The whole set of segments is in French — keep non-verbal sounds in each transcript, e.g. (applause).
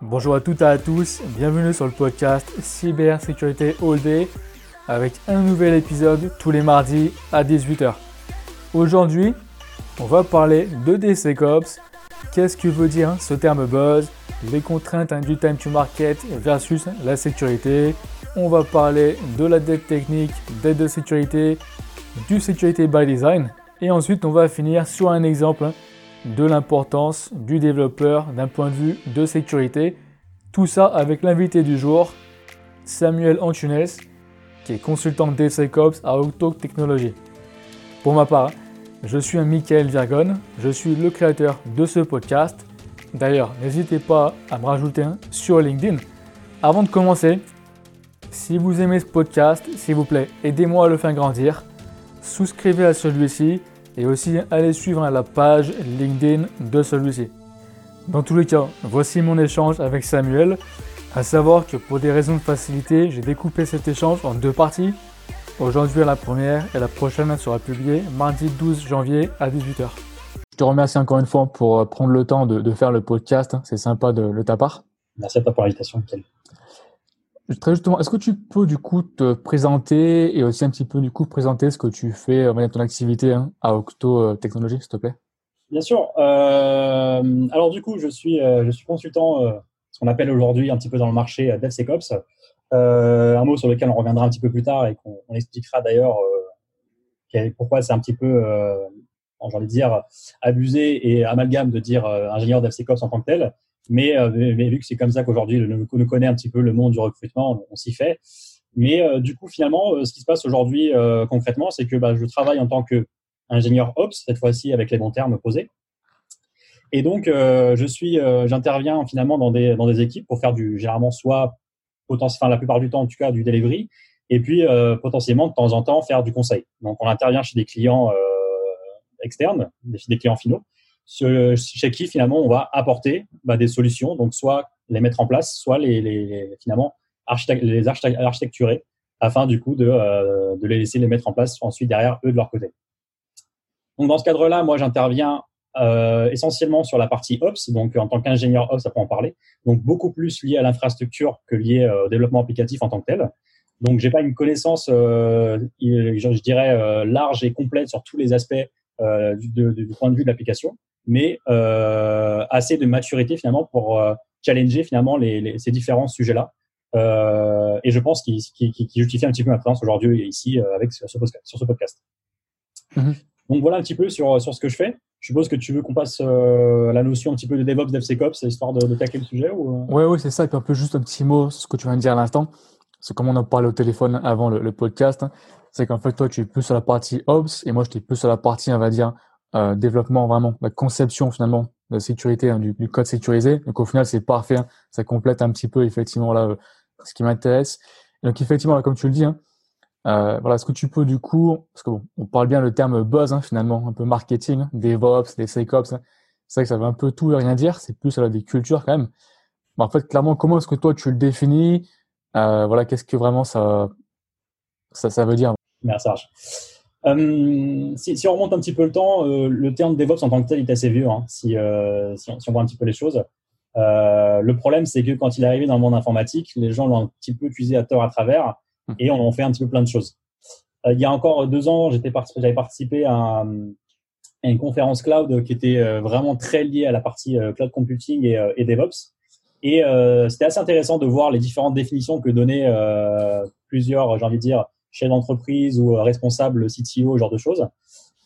Bonjour à toutes et à tous, bienvenue sur le podcast Cybersécurité All Day avec un nouvel épisode tous les mardis à 18h. Aujourd'hui, on va parler de DCCops. Qu'est-ce que veut dire ce terme buzz? Les contraintes du time to market versus la sécurité. On va parler de la dette technique, dette de sécurité, du security by design. Et ensuite, on va finir sur un exemple de l'importance du développeur d'un point de vue de sécurité. Tout ça avec l'invité du jour, Samuel Antunes, qui est consultant DevSecOps à Octo Technologies. Pour ma part, je suis un Michael Virgon, je suis le créateur de ce podcast. D'ailleurs, n'hésitez pas à me rajouter un sur LinkedIn. Avant de commencer, si vous aimez ce podcast, s'il vous plaît, aidez-moi à le faire grandir. Souscrivez à celui-ci et aussi allez suivre la page LinkedIn de celui-ci. Dans tous les cas, voici mon échange avec Samuel. À savoir que pour des raisons de facilité, j'ai découpé cet échange en deux parties. Aujourd'hui la première et la prochaine sera publiée mardi 12 janvier à 18h. Je te remercie encore une fois pour euh, prendre le temps de, faire le podcast. C'est sympa de, de ta part. Merci à toi pour l'invitation, Michael. Très justement, est-ce que tu peux du coup te présenter et aussi un petit peu du coup présenter ce que tu fais, euh, ton activité hein, à Octo euh, Technologies, s'il te plaît? Bien sûr. Euh, alors du coup, je suis, consultant, ce qu'on appelle aujourd'hui un petit peu dans le marché DevSecOps. un mot sur lequel on reviendra un petit peu plus tard et qu'on expliquera d'ailleurs pourquoi c'est un petit peu, j'ai envie de dire, abusé et amalgame de dire ingénieur DevSecOps en tant que tel. Euh, mais, vu que c'est comme ça qu'aujourd'hui on connaît un petit peu le monde du recrutement, on, s'y fait. Mais euh, du coup, finalement, euh, ce qui se passe aujourd'hui concrètement, c'est que bah, je travaille en tant qu'ingénieur Ops, cette fois-ci avec les bons termes posés. Et donc, je suis, j'interviens finalement dans des, dans des équipes pour faire du, généralement, soit, enfin, la plupart du temps, en tout cas, du delivery, et puis potentiellement, de temps en temps, faire du conseil. Donc, on intervient chez des clients externes, des clients finaux, chez qui finalement on va apporter bah, des solutions, donc soit les mettre en place, soit les, les finalement les architecturer afin du coup de, euh, de, les laisser les mettre en place ensuite derrière eux de leur côté. Donc dans ce cadre-là, moi j'interviens euh, essentiellement sur la partie Ops, donc en tant qu'ingénieur Ops, ça peut en parler, donc beaucoup plus lié à l'infrastructure que lié euh, au développement applicatif en tant que tel. Donc j'ai pas une connaissance, euh, je dirais, euh, large et complète sur tous les aspects du, du, point de vue de l'application mais euh, assez de maturité finalement pour euh, challenger finalement les, ces différents sujets-là. Euh, et je pense qu'il qu justifie un petit peu ma présence aujourd'hui ici avec sur ce, sur ce podcast. Mhm. Donc voilà un petit peu sur, sur ce que je fais. Je suppose que tu veux qu'on passe la notion un petit peu de DevOps, DevSecOps, histoire de, de tacler le sujet ou... Oui, oui, c'est ça. Et puis un peu juste un petit mot sur ce que tu viens de dire à l'instant. C'est comme on en parlait au téléphone avant le, le podcast. Hein. C'est qu'en fait, toi, tu es plus sur la partie Ops et moi, je suis plus sur la partie, on va dire, euh, développement vraiment, la conception finalement de sécurité hein, du, code sécurisé. Donc au final, c'est parfait. Hein. Ça complète un petit peu effectivement là euh, ce qui m'intéresse. Donc effectivement, comme tu le dis, hein, euh, voilà, est-ce que tu peux du coup, parce que bon, on parle bien le terme buzz finalement, un peu marketing, DevOps, des SecOps. C'est vrai que ça veut un peu tout et rien dire. C'est plus là, des cultures quand même. Mais en fait, clairement, comment est-ce que toi tu le définis? Voilà, qu'est-ce que vraiment ça, ça, ça veut dire? Merci Serge. Euh, si, si, on remonte un petit peu le temps, euh, le terme DevOps en tant que tel est assez vieux, hein, si, euh, si, on, si, on, voit un petit peu les choses. Le problème, c'est que quand il est arrivé dans le monde informatique, les gens l'ont un petit peu utilisé à tort à travers hum. et on en fait un petit peu plein de choses. Il y a encore deux ans, j'avais participé à, à, une conférence cloud qui était vraiment très liée à la partie cloud computing et, et DevOps. Et c'était assez intéressant de voir les différentes définitions que donnaient plusieurs, j'ai envie de dire, chef d'entreprise ou euh, responsable CTO, ce genre de choses.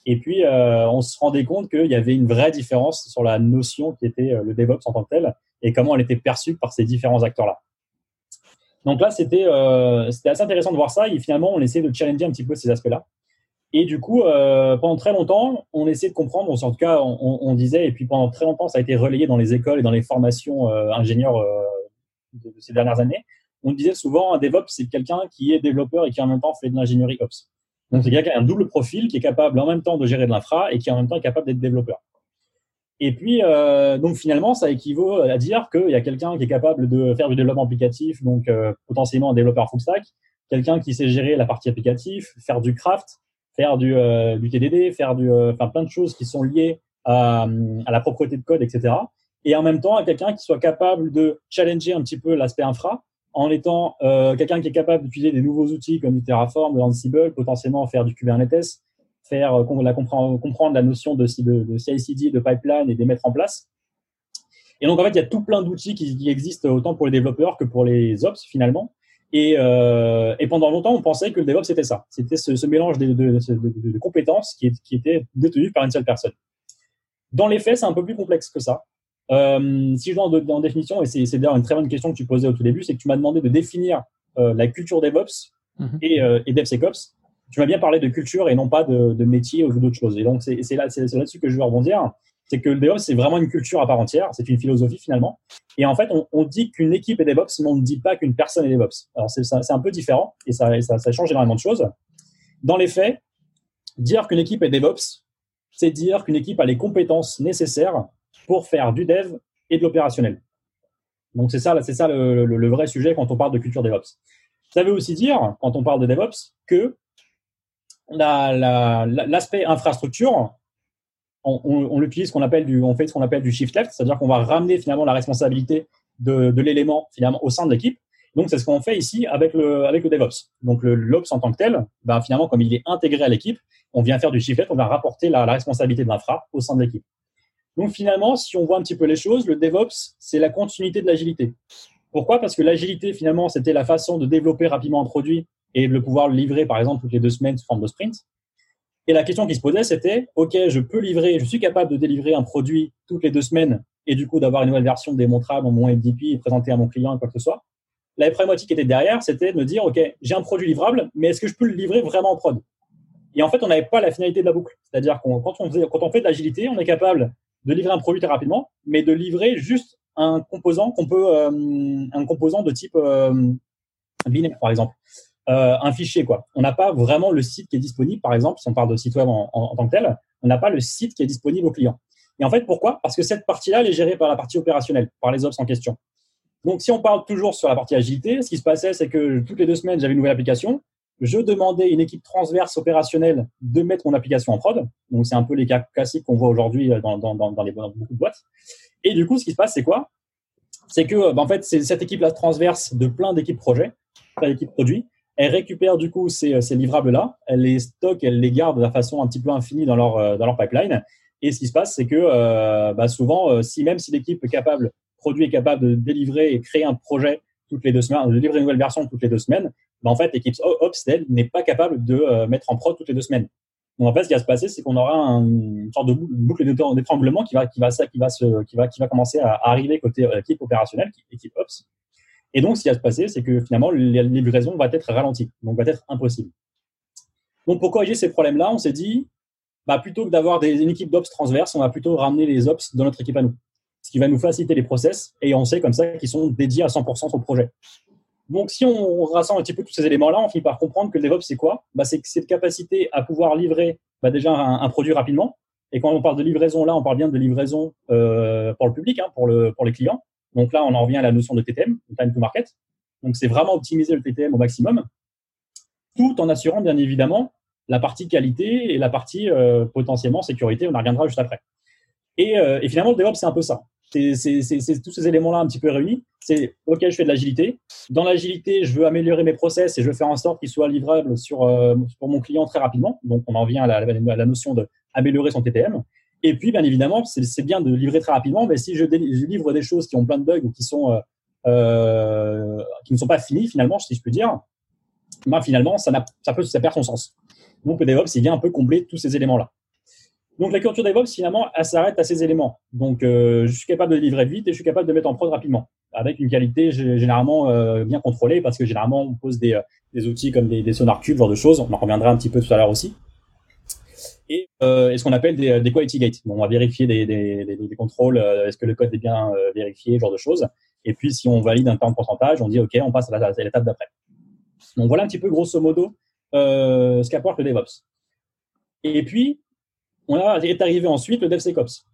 Et puis, euh, on se rendait compte qu'il y avait une vraie différence sur la notion qui était euh, le DevOps en tant que tel et comment elle était perçue par ces différents acteurs-là. Donc là, c'était assez intéressant de voir ça et finalement, on essayait de challenger un petit peu ces aspects-là. Et du coup, pendant très longtemps, on essayait de comprendre, en tout cas, on, disait, et puis pendant très longtemps, ça a été relayé dans les écoles et dans les formations ingénieurs de, ces dernières années, on disait souvent un DevOps, c'est quelqu'un qui est développeur et qui en même temps fait de l'ingénierie Ops. Donc c'est quelqu'un qui a un double profil, qui est capable en même temps de gérer de l'infra et qui en même temps est capable d'être développeur. Et puis, euh, donc finalement, ça équivaut à dire qu'il y a quelqu'un qui est capable de faire du développement applicatif, donc euh, potentiellement un développeur full stack, quelqu'un qui sait gérer la partie applicative, faire du craft, faire du, euh, TDD, faire du, enfin plein de choses qui sont liées à, à, la propreté de code, etc. et en même temps à quelqu'un qui soit capable de challenger un petit peu l'aspect infra en étant euh, quelqu'un qui est capable d'utiliser des nouveaux outils comme du Terraform, de l'Ansible, potentiellement faire du Kubernetes, faire euh, comprendre, la notion de, de, de CI/CD, de pipeline et les mettre en place. Et donc en fait, il y a tout plein d'outils qui, existent autant pour les développeurs que pour les ops finalement. Et, euh, et, pendant longtemps, on pensait que le DevOps c'était ça, c'était ce, mélange de, de, de, compétences qui, qui était détenu par une seule personne. Dans les faits, c'est un peu plus complexe que ça. Euh, si je vais en, en, définition, et c'est d'ailleurs une très bonne question que tu posais au tout début, c'est que tu m'as demandé de définir euh, la culture DevOps mm -hmm. et, euh, et DevSecOps. Tu m'as bien parlé de culture et non pas de, de métier ou d'autres choses. Et donc, c'est là, là-dessus que je veux rebondir. C'est que le DevOps, c'est vraiment une culture à part entière. C'est une philosophie finalement. Et en fait, on, on dit qu'une équipe est DevOps, mais on ne dit pas qu'une personne est DevOps. Alors, c'est un peu différent et ça, ça, ça change énormément de choses. Dans les faits, dire qu'une équipe est DevOps, c'est dire qu'une équipe a les compétences nécessaires pour faire du dev et de l'opérationnel. Donc c'est ça, c'est ça le, vrai sujet quand on parle de culture DevOps. Ça veut aussi dire, quand on parle de DevOps, que l'aspect la, la, infrastructure, on, on, on qu'on appelle du, on fait ce qu'on appelle du shift left, c'est-à-dire qu'on va ramener finalement la responsabilité de, l'élément finalement au sein de l'équipe. Donc c'est ce qu'on fait ici avec le, avec le DevOps. Donc le l'Ops en tant que tel, ben, finalement comme il est intégré à l'équipe, on vient faire du shift left, on va rapporter la, la responsabilité de l'infra au sein de l'équipe. Donc finalement, si on voit un petit peu les choses, le DevOps, c'est la continuité de l'agilité. Pourquoi? Parce que l'agilité, finalement, c'était la façon de développer rapidement un produit et de le pouvoir le livrer, par exemple, toutes les deux semaines sous forme de sprint. Et la question qui se posait, c'était, OK, je peux livrer, je suis capable de délivrer un produit toutes les deux semaines et du coup d'avoir une nouvelle version démontrable en mon MDP et présenter à mon client quoi que ce soit. La problématique qui était derrière, c'était de me dire, OK, j'ai un produit livrable, mais est-ce que je peux le livrer vraiment en prod? Et en fait, on n'avait pas la finalité de la boucle. C'est-à-dire qu'on quand on fait de l'agilité, on est capable de livrer un produit très rapidement, mais de livrer juste un composant qu'on peut, euh, un composant de type euh, binaire, par exemple, euh, un fichier quoi. On n'a pas vraiment le site qui est disponible, par exemple, si on parle de site web en, tant que tel, on n'a pas le site qui est disponible au client. Et en fait, pourquoi? Parce que cette partie-là, elle est gérée par la partie opérationnelle, par les ops en question. Donc, si on parle toujours sur la partie agilité, ce qui se passait, c'est que toutes les deux semaines, j'avais une nouvelle application je demandais une équipe transverse opérationnelle de mettre mon application en prod. Donc, c'est un peu les cas classiques qu'on voit aujourd'hui dans, dans, dans, dans, les, beaucoup de boîtes. Et du coup, ce qui se passe, c'est quoi? C'est que, bah, en fait, c'est cette équipe-là transverse de plein d'équipes projets, plein d'équipes produits. Elle récupère du coup ces, ces livrables-là, elle les stocke, elle les garde de façon un petit peu infinie dans leur, euh, dans leur pipeline. Et ce qui se passe, c'est que euh, bah, souvent, euh, si même si l'équipe capable, produit est capable de délivrer et créer un projet toutes les deux semaines, de livrer une nouvelle version toutes les deux semaines, ben, en fait, l'équipe Ops, n'est pas capable de euh, mettre en prod toutes les deux semaines. Donc, en fait, ce qui va se passer, c'est qu'on aura un, une sorte de boucle d'étranglement qui va, qui va, qui va qui va, commencer à arriver côté euh, équipe opérationnelle, équipe Ops. Et donc, ce qui va se passer, c'est que finalement, livraison va être ralentie, donc va être impossible. Donc, pour corriger ces problèmes-là, on s'est dit, bah, plutôt que d'avoir une équipe d'Ops transverse, on va plutôt ramener les Ops dans notre équipe à nous. Ce qui va nous faciliter les process et on sait comme ça qu'ils sont dédiés à 100% sur le projet. Donc, si on rassemble un petit peu tous ces éléments-là, on finit par comprendre que le DevOps, c'est quoi? Bah, C'est cette capacité à pouvoir livrer bah, déjà un, un, produit rapidement. Et quand on parle de livraison, là, on parle bien de livraison euh, pour le public, hein, pour, le, pour les clients. Donc là, on en revient à la notion de TTM, Time to Market. Donc, c'est vraiment optimiser le TTM au maximum, tout en assurant, bien évidemment, la partie qualité et la partie euh, potentiellement sécurité. On en reviendra juste après. Et, euh, et finalement, le DevOps, c'est un peu ça c'est tous ces éléments-là un petit peu réunis. C'est OK, je fais de l'agilité. Dans l'agilité, je veux améliorer mes process et je veux faire en sorte qu'ils soient livrables sur, euh, pour mon client très rapidement. Donc, on en vient à la, à la notion d'améliorer son TTM. Et puis, bien évidemment, c'est bien de livrer très rapidement, mais si je, livre des choses qui ont plein de bugs ou qui sont euh, euh, qui ne sont pas finies finalement, si je peux dire, ben, finalement, ça perd son sens. Donc, le DevOps, il vient un peu combler tous ces éléments-là. Donc la culture DevOps, finalement, elle s'arrête à ces éléments. Donc euh, je suis capable de livrer vite et je suis capable de mettre en prod rapidement, avec une qualité généralement euh, bien contrôlée, parce que généralement on pose des, euh, des outils comme des, des sonar cubes, genre de choses. On en reviendra un petit peu tout à l'heure aussi. Et, euh, et ce qu'on appelle des, des, quality gates. Bon, on va vérifier des, des, contrôles, est-ce que le code est bien vérifié, genre de choses. Et puis si on valide un temps de pourcentage, on dit OK, on passe à l'étape d'après. Donc voilà un petit peu grosso modo ce qu'apporte le DevOps. Et puis, on a, est arrivé ensuite le DevSecOps.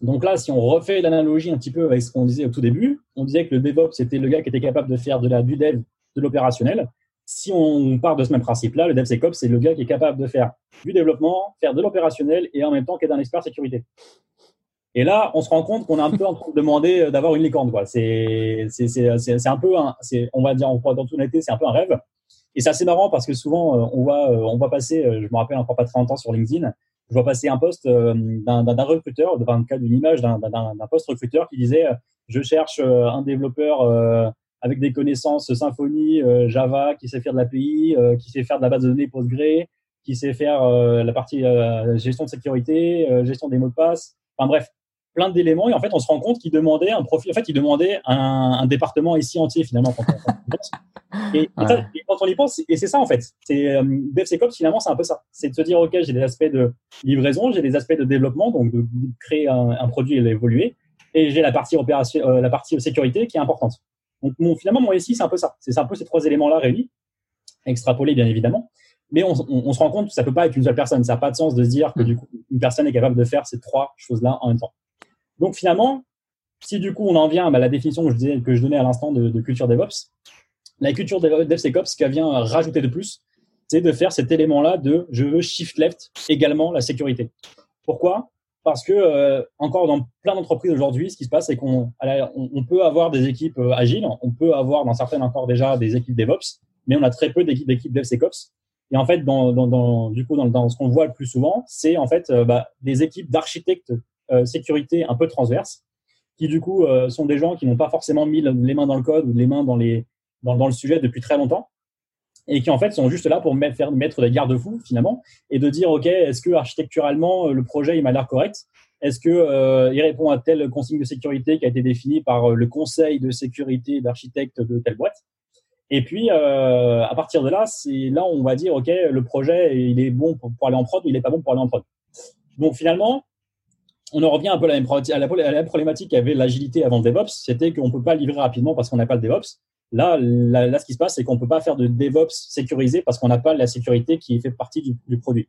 Donc là, si on refait l'analogie un petit peu avec ce qu'on disait au tout début, on disait que le DevOps, c'était le gars qui était capable de faire de la, du dev, de l'opérationnel. Si on part de ce même principe-là, le DevSecOps, c'est le gars qui est capable de faire du développement, faire de l'opérationnel et en même temps qui est un expert sécurité. Et là, on se rend compte qu'on est un peu en demander d'avoir une licorne. C'est, un peu, un, on va dire, dans toute honnêteté, c'est un peu un rêve. Et c'est assez marrant parce que souvent, on voit, on voit passer, je me rappelle encore pas très longtemps sur LinkedIn, je vois passer un post d'un, d'un recruteur, dans le cas d'une image d'un, d'un, d'un post recruteur qui disait, je cherche un développeur avec des connaissances Symfony, euh, Java, qui sait faire de l'API, euh, qui sait faire de la base de données Postgre, qui sait faire euh, la partie gestion de sécurité, gestion des mots de passe. Enfin bref, plein d'éléments. Et en fait, on se rend compte qu'il demandait un profil. En fait, il demandait un, un département ici entier finalement. Quand on, et, quand on y pense, et c'est ça en fait. C'est DevSecOps finalement, c'est un peu ça. C'est de se dire ok, j'ai des aspects de livraison, j'ai des aspects de développement, donc de, créer un, un, produit et l'évoluer, et j'ai la partie opération, la partie sécurité qui est importante. Donc mon, finalement, mon SI, c'est un peu ça. C'est un peu ces trois éléments-là réunis, extrapolés bien évidemment. Mais on, se rend compte que ça peut pas être une seule personne. Ça n'a pas de sens de se dire que mm. du coup, une personne est capable de faire ces trois choses-là en même temps. Donc finalement, si du coup on en vient à la définition que je, donnais à l'instant de, culture DevOps, la culture DevSecOps, ce qu'elle vient rajouter de plus, c'est de faire cet élément-là de je veux shift left également la sécurité. Pourquoi? Parce que euh, encore dans plein d'entreprises aujourd'hui, ce qui se passe, c'est qu'on on, peut avoir des équipes euh, agiles, on peut avoir dans certaines encore déjà des équipes DevOps, mais on a très peu d'équipes d'équipes DevSecOps. Et en fait, du coup, dans, dans ce qu'on voit le plus souvent, c'est en fait euh, bah, des équipes d'architectes sécurité un peu transverses, qui du coup sont des gens qui n'ont pas forcément mis les mains dans le code ou les mains dans le sujet depuis très longtemps, et qui en fait sont juste là pour mettre, faire, mettre des garde-fous finalement et de dire ok est-ce que architecturalement euh, le projet il m'a l'air correct? Est-ce que euh, il répond à telle consigne de sécurité qui a été définie par euh, le conseil de sécurité d'architecte de telle boîte? Et puis euh, à partir de là c'est là on va dire ok le projet il est bon pour, aller en prod il est pas bon pour aller en prod. Donc finalement on en revient un peu à la même, problématique qu'avait l'agilité avant le DevOps, c'était qu'on peut pas livrer rapidement parce qu'on n'a pas le DevOps. Là, là, ce qui se passe, c'est qu'on ne peut pas faire de DevOps sécurisé parce qu'on n'a pas la sécurité qui fait partie du, produit.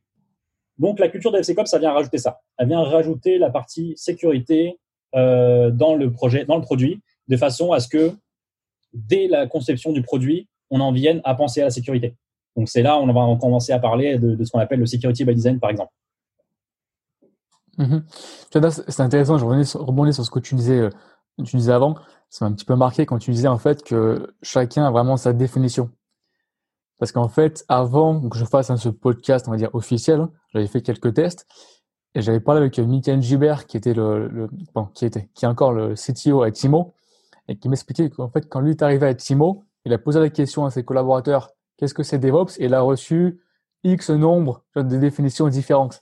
Donc, la culture DevSecOps, ça vient rajouter ça. Elle vient rajouter la partie sécurité euh, dans le projet, dans le produit, de façon à ce que dès la conception du produit, on en vienne à penser à la sécurité. Donc, c'est là où on va commencer à parler de, ce qu'on appelle le security by design, par exemple. Mm-hmm. C'est intéressant, je rebondis sur ce que tu disais, euh, tu disais avant ça m'a un petit peu marqué quand tu disais en fait que chacun a vraiment sa définition. Parce qu'en fait, avant que je fasse un, ce podcast, on va dire officiel, hein, j'avais fait quelques tests et j'avais parlé avec Michael Gibert, qui était le, qui était, qui est encore le CTO à Timo, et qui m'expliquait qu'en fait, quand lui est arrivé à Timo, il a posé la question à ses collaborateurs, qu'est-ce que c'est DevOps? Et il a reçu X nombre de définitions différentes.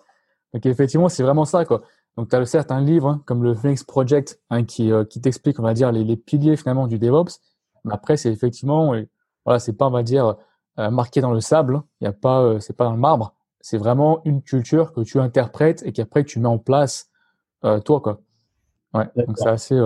Donc effectivement, c'est vraiment ça, quoi. Donc, tu as certes un livre hein, comme le Phoenix Project hein, qui, euh, qui t'explique, on va dire, les, les, piliers finalement du DevOps. Mais après, c'est effectivement, voilà, c'est pas, on va dire, euh, marqué dans le sable. Il y a pas, euh, c'est pas dans le marbre. C'est vraiment une culture que tu interprètes et qu'après tu mets en place toi, quoi. Ouais. Donc c'est assez.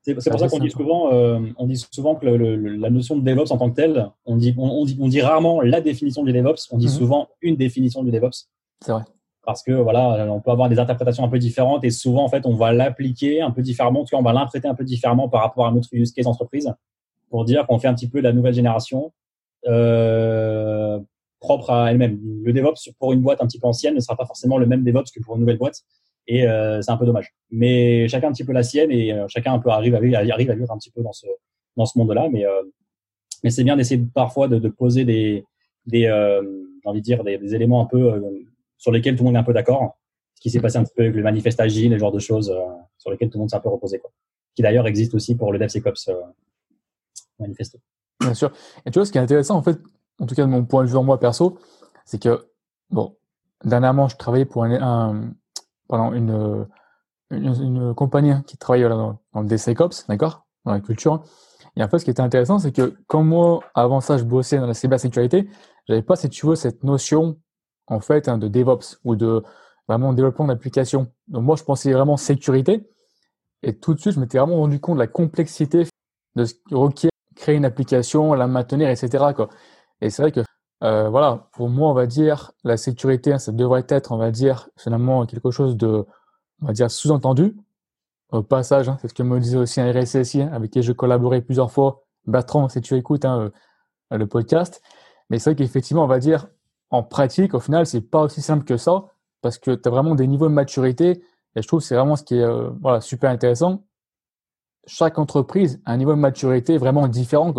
c'est pour ça qu'on dit souvent, on dit souvent que le, la notion de DevOps en tant que telle, on dit, on, dit, on dit rarement la définition du DevOps. On dit mm-hmm. souvent une définition du DevOps. C'est vrai parce que voilà, on peut avoir des interprétations un peu différentes et souvent en fait on va l'appliquer un peu différemment, tu vois, on va l'interpréter un peu différemment par rapport à notre use case entreprise pour dire qu'on fait un petit peu de la nouvelle génération euh, propre à elle-même. Le DevOps pour une boîte un petit peu ancienne ne sera pas forcément le même DevOps que pour une nouvelle boîte et euh, c'est un peu dommage. Mais chacun un petit peu la sienne et euh, chacun un peu arrive à vivre, un petit peu dans ce dans ce monde-là, mais euh, c'est bien d'essayer parfois de, poser des des dire des éléments un peu sur lesquels tout le monde est un peu d'accord. Ce qui s'est passé un petit peu avec le manifeste agile, le genre de choses euh, sur lesquelles tout le monde s'est un peu reposé. Quoi. Qui d'ailleurs existe aussi pour le DevSecOps euh, manifesto. Bien sûr. Et tu vois, ce qui est intéressant, en fait, en tout cas de mon point de vue en moi perso, c'est que, bon, dernièrement, je travaillais pour un, pendant une, une, compagnie qui travaillait dans, dans le DevSecOps, d'accord, dans la culture. Et en fait, ce qui était intéressant, c'est que quand moi, avant ça, je bossais dans la cybersécurité, j'avais pas, si tu veux, cette notion en fait hein, de DevOps ou de vraiment développement d'application. Donc moi, je pensais vraiment sécurité. Et tout de suite, je m'étais vraiment rendu compte de la complexité de ce qui requiert créer une application, la maintenir, etc. Quoi. Et c'est vrai que euh, voilà, pour moi, on va dire la sécurité, hein, ça devrait être, on va dire, finalement quelque chose de, on va dire, sous-entendu. Au passage, hein, c'est ce que me disait aussi un RSSI avec qui j'ai collaboré plusieurs fois. Bertrand, si tu écoutes euh, le podcast. Mais c'est vrai qu'effectivement, on va dire, en pratique, au final, c'est pas aussi simple que ça parce que tu as vraiment des niveaux de maturité. Et je trouve que c'est vraiment ce qui est euh, voilà, super intéressant. Chaque entreprise a un niveau de maturité vraiment différent.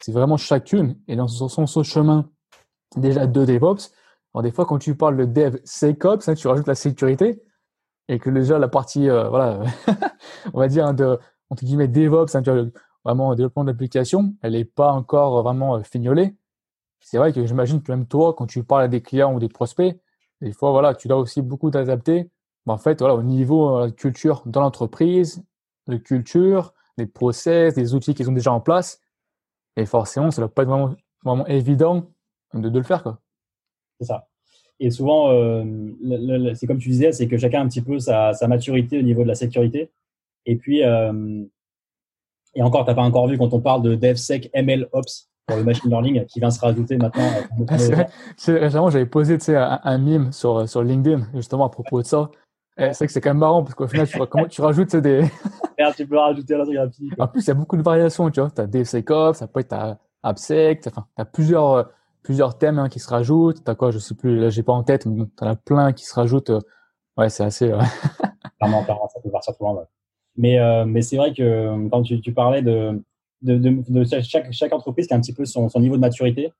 C'est vraiment chacune et dans son, son, chemin déjà de DevOps. Alors des fois, quand tu parles de DevSecOps, hein, tu rajoutes la sécurité et que déjà la partie, euh, voilà, (laughs) on va dire de entre guillemets DevOps, hein, vraiment développement d'application, elle n'est pas encore vraiment euh, fignolée. C'est vrai que j'imagine que même toi, quand tu parles à des clients ou des prospects, des fois, voilà, tu dois aussi beaucoup t'adapter. en fait, voilà, au niveau de la culture dans l'entreprise, de culture, des process, des outils qui sont déjà en place. Et forcément, ça ne doit pas être vraiment, évident de, le faire. C'est ça. Et souvent, euh, c'est comme tu disais, c'est que chacun a un petit peu sa, maturité au niveau de la sécurité. Et puis, euh, et encore, tu n'as pas encore vu quand on parle de DevSec MLOps pour le machine learning qui vient se rajouter maintenant. (laughs) Euh, récemment, j'avais posé un, un meme sur, sur LinkedIn justement à propos de ça. c'est vrai que c'est quand même marrant parce qu'au final, tu, comment, tu rajoutes des. (laughs) tu peux rajouter truc rapide. En plus, il y a beaucoup de variations, tu vois. Tu as DevSecOps, ça peut être AppSec, enfin, tu as plusieurs plusieurs thèmes hein, qui se rajoutent. T'as quoi, je sais plus, là j'ai pas en tête, mais t'en as plein qui se rajoutent. Euh, ouais, c'est assez. Euh... clairement, clairement, ça peut partir trop loin. Mais euh, mais c'est vrai que euh, quand tu, tu parlais de de, de, de chaque, chaque entreprise qui a un petit peu son, son niveau de maturité,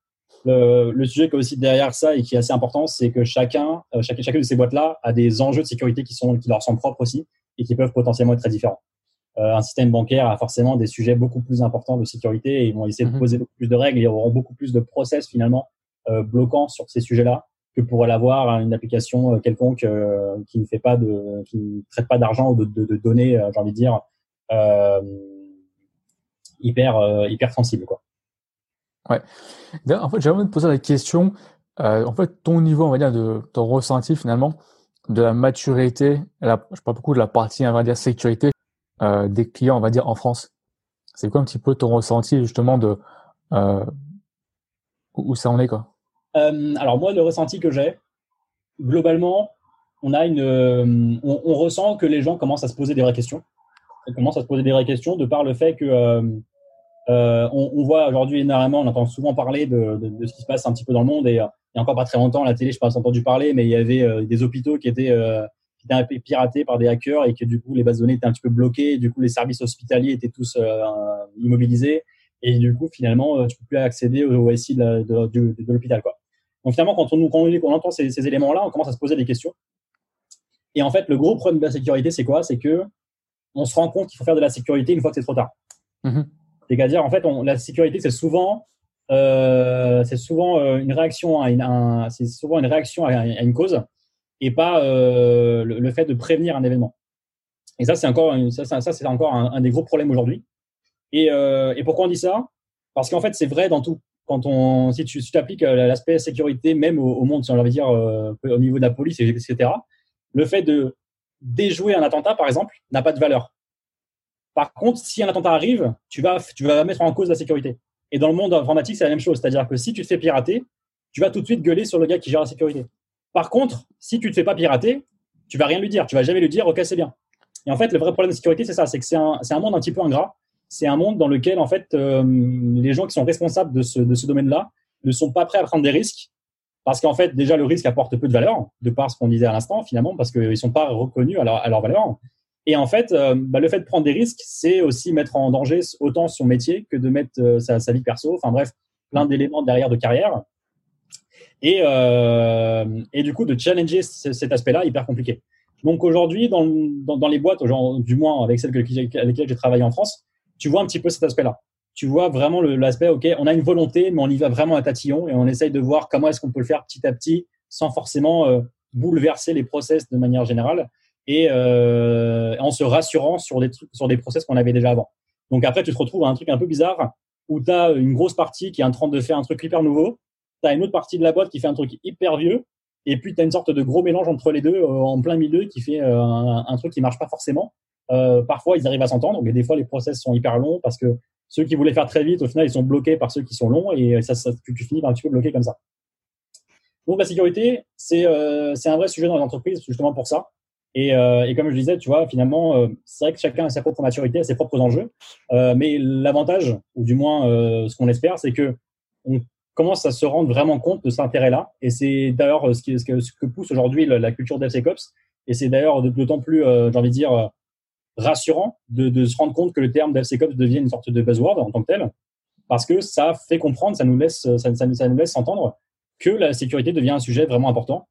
le, le, sujet qui est aussi derrière ça et qui est assez important, c'est que chacun, euh, chacune, chacune de ces boîtes-là a des enjeux de sécurité qui sont qui leur sont propres aussi et qui peuvent potentiellement être très différents. Euh, un système bancaire a forcément des sujets beaucoup plus importants de sécurité et ils vont essayer de mhm. poser beaucoup plus de règles et auront beaucoup plus de process finalement euh, bloquants sur ces sujets-là que pourrait l'avoir une application euh, quelconque qui ne fait pas de, qui ne traite pas d'argent ou de, de, de données, j'ai envie de dire, hyper hyper sensible quoi. Ouais. En fait, j'aimerais te poser la question. Euh, en fait, ton niveau, on va dire, de ton ressenti finalement de la maturité, la, je parle beaucoup de la partie, on va dire, sécurité euh, des clients, on va dire, en France C'est quoi un petit peu ton ressenti justement de euh, où ça en est quoi? Euh, Alors moi, le ressenti que j'ai, globalement, on a une, euh, on, on, ressent que les gens commencent à se poser des vraies questions. Ils commencent à se poser des vraies questions de par le fait que euh, euh, on, voit aujourd'hui énormément, on entend souvent parler de, ce qui se passe un petit peu dans le monde et il y a encore pas très longtemps la télé, je si entendu parler, mais il y avait des hôpitaux qui étaient était piraté par des hackers et que du coup les bases données étaient un petit peu bloquées, du coup les services hospitaliers étaient tous euh, immobilisés et du coup finalement euh, tu peux plus accéder au, SI de, de, l'hôpital quoi. Donc finalement quand on, quand entend ces, ces éléments-là, on commence à se poser des questions. Et en fait le gros problème de la sécurité c'est quoi? C'est que on se rend compte qu'il faut faire de la sécurité une fois que c'est trop tard. Mmh. C'est-à-dire en fait on, la sécurité c'est souvent euh, c'est souvent euh, une réaction à une, c'est souvent une réaction à une cause et pas euh, le, le, fait de prévenir un événement. Et ça, c'est encore, ça, ça, ça c'est encore un, un, des gros problèmes aujourd'hui. Et, euh, et pourquoi on dit ça? Parce qu'en fait, c'est vrai dans tout. Quand on, si tu si appliques euh, l'aspect sécurité, même au, au, monde, si on veut dire euh, au niveau de la police, etc., le fait de déjouer un attentat, par exemple, n'a pas de valeur. Par contre, si un attentat arrive, tu vas, mettre en cause la sécurité. Et dans le monde informatique, c'est la même chose. C'est-à-dire que si tu te fais pirater, tu vas tout de suite gueuler sur le gars qui gère la sécurité. Par contre, si tu ne te fais pas pirater, tu vas rien lui dire. Tu vas jamais lui dire, OK, c'est bien. Et en fait, le vrai problème de sécurité, c'est ça. C'est que c'est un, monde un petit peu ingrat. C'est un monde dans lequel, en fait, euh, les gens qui sont responsables de ce domaine-là ne sont pas prêts à prendre des risques. Parce qu'en fait, déjà, le risque apporte peu de valeur, de par ce qu'on disait à l'instant, finalement, parce qu'ils ne sont pas reconnus à leur, valeur. Et en fait, euh, bah, le fait de prendre des risques, c'est aussi mettre en danger autant son métier que de mettre euh, sa, vie perso. Enfin bref, plein d'éléments derrière de carrière. Et, euh, et du coup, de challenger cet aspect-là, hyper compliqué. Donc aujourd'hui, dans, les boîtes, du moins avec celles avec lesquelles j'ai travaillé en France, tu vois un petit peu cet aspect-là. Tu vois vraiment l'aspect, OK, on a une volonté, mais on y va vraiment à tatillon et on essaye de voir comment est-ce qu'on peut le faire petit à petit sans forcément euh, bouleverser les process de manière générale et euh, en se rassurant sur des trucs, sur des process qu'on avait déjà avant. Donc après, tu te retrouves à un truc un peu bizarre où tu as une grosse partie qui est en train de faire un truc hyper nouveau tu as une autre partie de la boîte qui fait un truc hyper vieux, et puis tu as une sorte de gros mélange entre les deux euh, en plein milieu qui fait euh, un, un, truc qui marche pas forcément. Euh, parfois, ils arrivent à s'entendre, mais des fois, les process sont hyper longs parce que ceux qui voulaient faire très vite, au final, ils sont bloqués par ceux qui sont longs, et ça, ça tu, finis par un petit peu bloqué comme ça. Donc la sécurité, c'est euh, un vrai sujet dans l'entreprise, justement pour ça. Et, euh, et, comme je disais, tu vois, finalement, euh, c'est vrai que chacun a sa propre maturité, ses propres enjeux. Mais l'avantage, ou du moins ce qu'on espère, c'est que on commence à se rendre vraiment compte de cet intérêt-là. Et c'est d'ailleurs ce, ce, que pousse aujourd'hui la, culture DevSecOps, Et c'est d'ailleurs d'autant plus, j'ai envie de dire, rassurant de, se rendre compte que le terme DevSecOps devient une sorte de buzzword en tant que tel, parce que ça fait comprendre, ça nous laisse, ça, nous laisse entendre que la sécurité devient un sujet vraiment important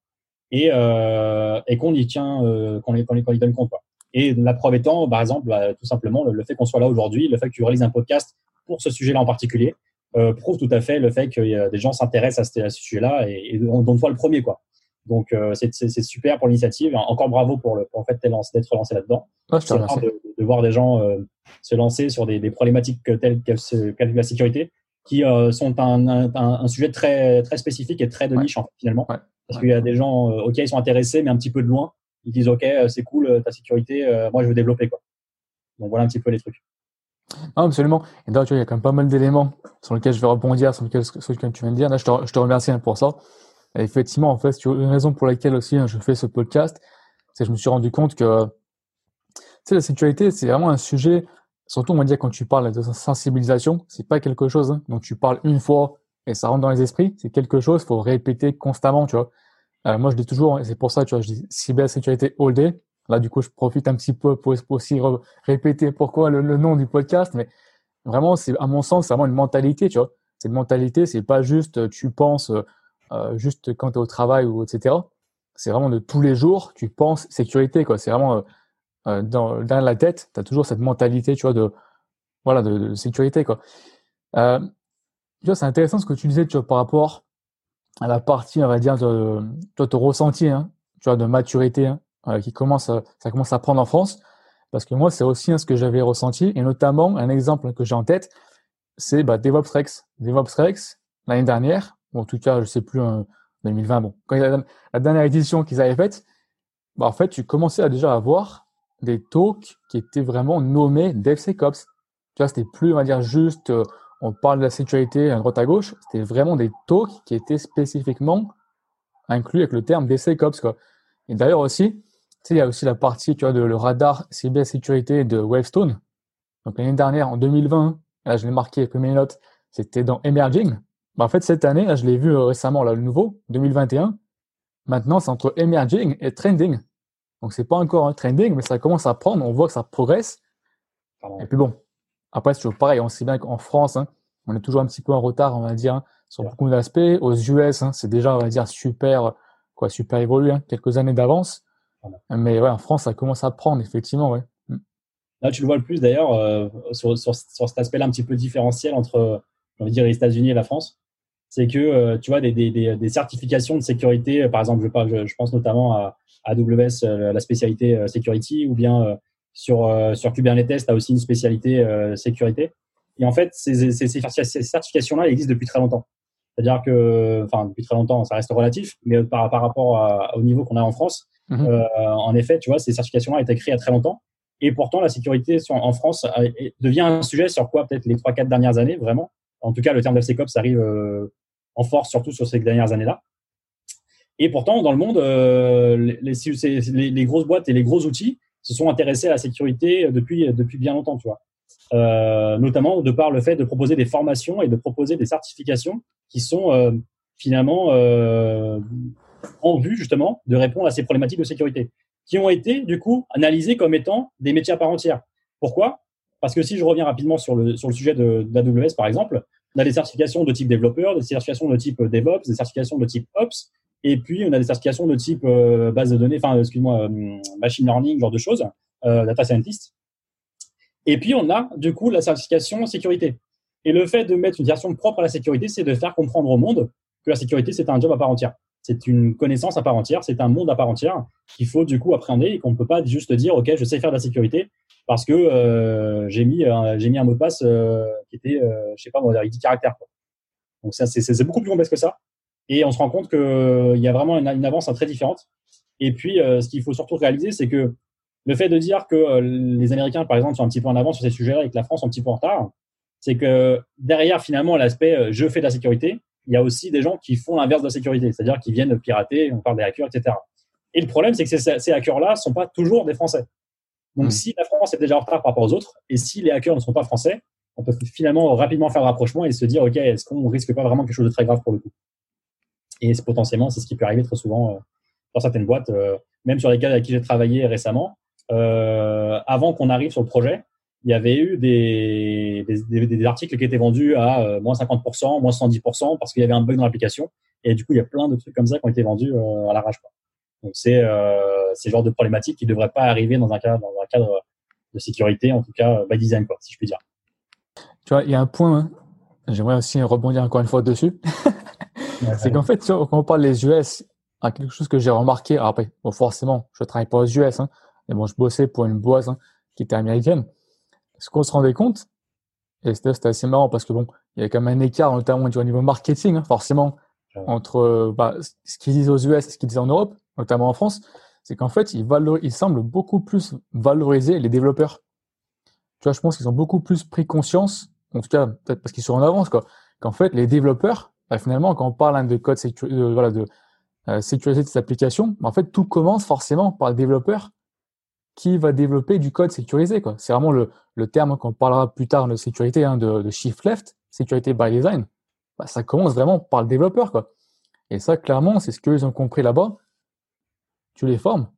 et, euh, qu'on y tient, euh, qu'on y, donne compte. Et la preuve étant, par exemple, bah, tout simplement, le, fait qu'on soit là aujourd'hui, le fait que tu réalises un podcast pour ce sujet-là en particulier, euh, prouve tout à fait le fait que des gens s'intéressent à ce, sujet-là et, et dont toi le premier. quoi. Donc, euh, c'est super pour l'initiative. Encore bravo pour le, pour le fait d'être lancé là-dedans. Ah, c'est rare de, de, voir des gens euh, se lancer sur des, des problématiques telles que la sécurité, qui euh, sont un, un, un, sujet très, très spécifique et très de niche, en fait, finalement. Ouais. Parce qu'il y a des gens, euh, OK, ils sont intéressés, mais un petit peu de loin. Ils disent, OK, euh, c'est cool, ta sécurité, moi, je veux développer. Quoi. Donc, voilà un petit peu les trucs. Absolument. Et d'ailleurs, tu vois, il y a quand même pas mal d'éléments sur lesquels je vais rebondir, sur lesquels, sur lesquels tu viens de dire. Là, je te, je te remercie hein, pour ça. Effectivement, en fait, une raison pour laquelle aussi hein, je fais ce podcast, c'est que je me suis rendu compte que, la sécurité, c'est vraiment un sujet surtout on va dire quand tu parles de sensibilisation, c'est pas quelque chose hein, dont tu parles une fois et ça rentre dans les esprits, c'est quelque chose qu'il faut répéter constamment, tu vois. Euh, moi je dis toujours, et c'est pour ça, tu vois, je dis cybersécurité all day. Là du coup je profite un petit peu pour aussi répéter pourquoi le, nom du podcast, mais vraiment c'est à mon sens c'est vraiment une mentalité, tu vois. Cette mentalité, c'est pas juste tu penses euh, juste quand tu es au travail ou etc. C'est vraiment de tous les jours, tu penses sécurité, quoi. C'est vraiment euh, euh, dans, la tête, tu as toujours cette mentalité, tu vois, de, voilà, de, sécurité, quoi. Euh, tu vois, c'est intéressant ce que tu disais, tu vois, par rapport à la partie, on va dire, de, toi, ton ressenti, hein, tu vois, de maturité, hein, euh, qui commence, à, ça commence à prendre en France. Parce que moi, c'est aussi hein, ce que j'avais ressenti, et notamment, un exemple que j'ai en tête, c'est bah, DevOps Rex. DevOps Rex, l'année dernière, ou en tout cas, je sais plus, en 2020, bon, quand il y a la, dernière édition qu'ils avaient faite, bah, en fait, tu commençais à déjà avoir des talks qui étaient vraiment nommés DevSecOps. Tu vois, c'était plus, on va dire, juste, euh, on parle de la sécurité à droite à gauche. C'était vraiment des talks qui étaient spécifiquement inclus avec le terme DevSecOps, quoi. Et d'ailleurs aussi, sais, il y a aussi la partie, tu vois, de le radar cybersécurité de Wavestone. Donc, l'année dernière, en 2020, là, je l'ai marqué, mes notes, c'était dans Emerging. Bah, en fait, cette année, là, je l'ai vu euh, récemment, là, le nouveau, 2021. Maintenant, c'est entre Emerging et Trending. Donc, c'est pas encore un trending, mais ça commence à prendre. On voit que ça progresse. Et puis bon, après, c'est toujours pareil. On sait bien qu'en France, hein, on est toujours un petit peu en retard, on va dire, hein, sur beaucoup d'aspects. Aux US, hein, c'est déjà, on va dire, super, quoi, super évolué, hein, quelques années d'avance. Mais ouais, en France, ça commence à prendre, effectivement, ouais. Mm. Là, tu le vois le plus d'ailleurs euh, sur, sur, sur, cet aspect-là un petit peu différentiel entre, on va dire, les États-Unis et la France. C'est que, euh, tu vois, des, des, des, certifications de sécurité, par exemple, je, je pense notamment à, AWS euh, la spécialité euh, security ou bien euh, sur, sur Kubernetes, tu as aussi une spécialité sécurité. Et en fait, ces, ces, ces certifications-là existent depuis très longtemps. C'est-à-dire que, enfin, depuis très longtemps, ça reste relatif, mais par, par rapport au niveau qu'on a en France, mhm. euh, en effet, tu vois, ces certifications-là ont été créées il y a très longtemps. Et pourtant, la sécurité sur, en France devient un sujet sur quoi peut-être les 3-4 dernières années, vraiment. En tout cas, le terme DevSecOps arrive euh, en force, surtout sur ces dernières années-là. Et pourtant, dans le monde, euh, les, les, les, grosses boîtes et les gros outils se sont intéressés à la sécurité depuis, depuis bien longtemps, tu vois. Euh, notamment de par le fait de proposer des formations et de proposer des certifications qui sont euh, finalement euh, en vue justement de répondre à ces problématiques de sécurité, qui ont été du coup analysées comme étant des métiers à part entière. Pourquoi? Parce que si je reviens rapidement sur le, sur le sujet d'AWS par exemple, on a des certifications de type développeur, des certifications de type DevOps, des certifications de type Ops, et puis, on a des certifications de type euh, base de données, enfin, excuse-moi, euh, machine learning, genre de choses, euh, data scientist. Et puis, on a du coup la certification sécurité. Et le fait de mettre une version propre à la sécurité, c'est de faire comprendre au monde que la sécurité, c'est un job à part entière. C'est une connaissance à part entière, c'est un monde à part entière qu'il faut du coup appréhender et qu'on ne peut pas juste dire, OK, je sais faire de la sécurité parce que euh, j'ai mis, j'ai mis un mot de passe euh, qui était, euh, je sais pas, on va dire 10 caractères. Quoi. Donc, c'est beaucoup plus complexe que ça. Et on se rend compte qu'il euh, y a vraiment une, avance très différente. Et puis, euh, ce qu'il faut surtout réaliser, c'est que le fait de dire que euh, les Américains, par exemple, sont un petit peu en avance sur ces sujets-là et que la France est un petit peu en retard, c'est que derrière, finalement, l'aspect je fais de la sécurité, il y a aussi des gens qui font l'inverse de la sécurité, c'est-à-dire qui viennent pirater, on parle des hackers, etc. Et le problème, c'est que ces, ces hackers-là sont pas toujours des Français. Donc, mmh. si la France est déjà en retard par rapport aux autres, et si les hackers ne sont pas français, on peut finalement rapidement faire le rapprochement et se dire, OK, est-ce qu'on risque pas vraiment quelque chose de très grave pour le coup? Et potentiellement, c'est ce qui peut arriver très souvent euh, dans certaines boîtes, même sur lesquelles avec qui j'ai travaillé récemment, avant qu'on arrive sur le projet, il y avait eu des, des, des, articles qui étaient vendus à moins 50%, moins 110% parce qu'il y avait un bug dans l'application. Et du coup, il y a plein de trucs comme ça qui ont été vendus à l'arrache. Donc, c'est euh, ce genre de problématique qui ne devrait pas arriver dans un, cadre, dans un cadre de sécurité, en tout cas by design, quoi, si je puis dire. Tu vois, il y a un point, hein. j'aimerais aussi rebondir encore une fois dessus. (laughs) c'est qu'en fait, quand on parle des US, quelque chose que j'ai remarqué, après, bon, forcément, je travaille pas aux US, hein, mais bon, je bossais pour une boîte hein, qui était américaine. Ce qu'on se rendait compte, et c'était assez marrant parce que bon, il y a quand même un écart, notamment au niveau marketing, hein, forcément, entre euh, bah, ce qu'ils disent aux US et ce qu'ils disent en Europe, notamment en France, c'est qu'en fait, ils, ils semblent beaucoup plus valoriser les développeurs. Tu vois, je pense qu'ils ont beaucoup plus pris conscience, en tout cas, peut-être parce qu'ils sont en avance, quoi, qu'en fait, les développeurs, bah, finalement, quand on parle hein, de code voilà, de euh, sécurité de ces applications, bah, en fait, tout commence forcément par le développeur qui va développer du code sécurisé. C'est vraiment le, le terme qu'on parlera plus tard de sécurité, hein, de, shift left, sécurité by design. Bah, ça commence vraiment par le développeur. Quoi. Et ça, clairement, c'est ce qu'ils ont compris là-bas. Tu les formes.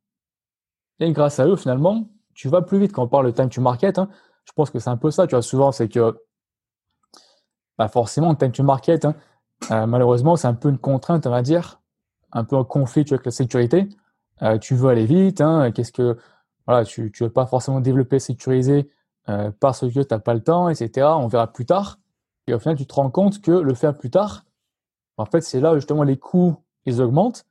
Et grâce à eux, finalement, tu vas plus vite. Quand on parle de time to market, hein, je pense que c'est un peu ça. Tu vois, souvent, c'est que bah forcément, time to market, hein, euh, malheureusement, c'est un peu une contrainte, on va dire, un peu un conflit avec la sécurité. Euh, tu veux aller vite. Qu'est-ce que voilà, tu ne veux pas forcément développer, sécuriser euh, parce que tu n'as pas le temps, etc. On verra plus tard. Et au final, tu te rends compte que le faire plus tard, en fait, c'est là justement les coûts, ils augmentent.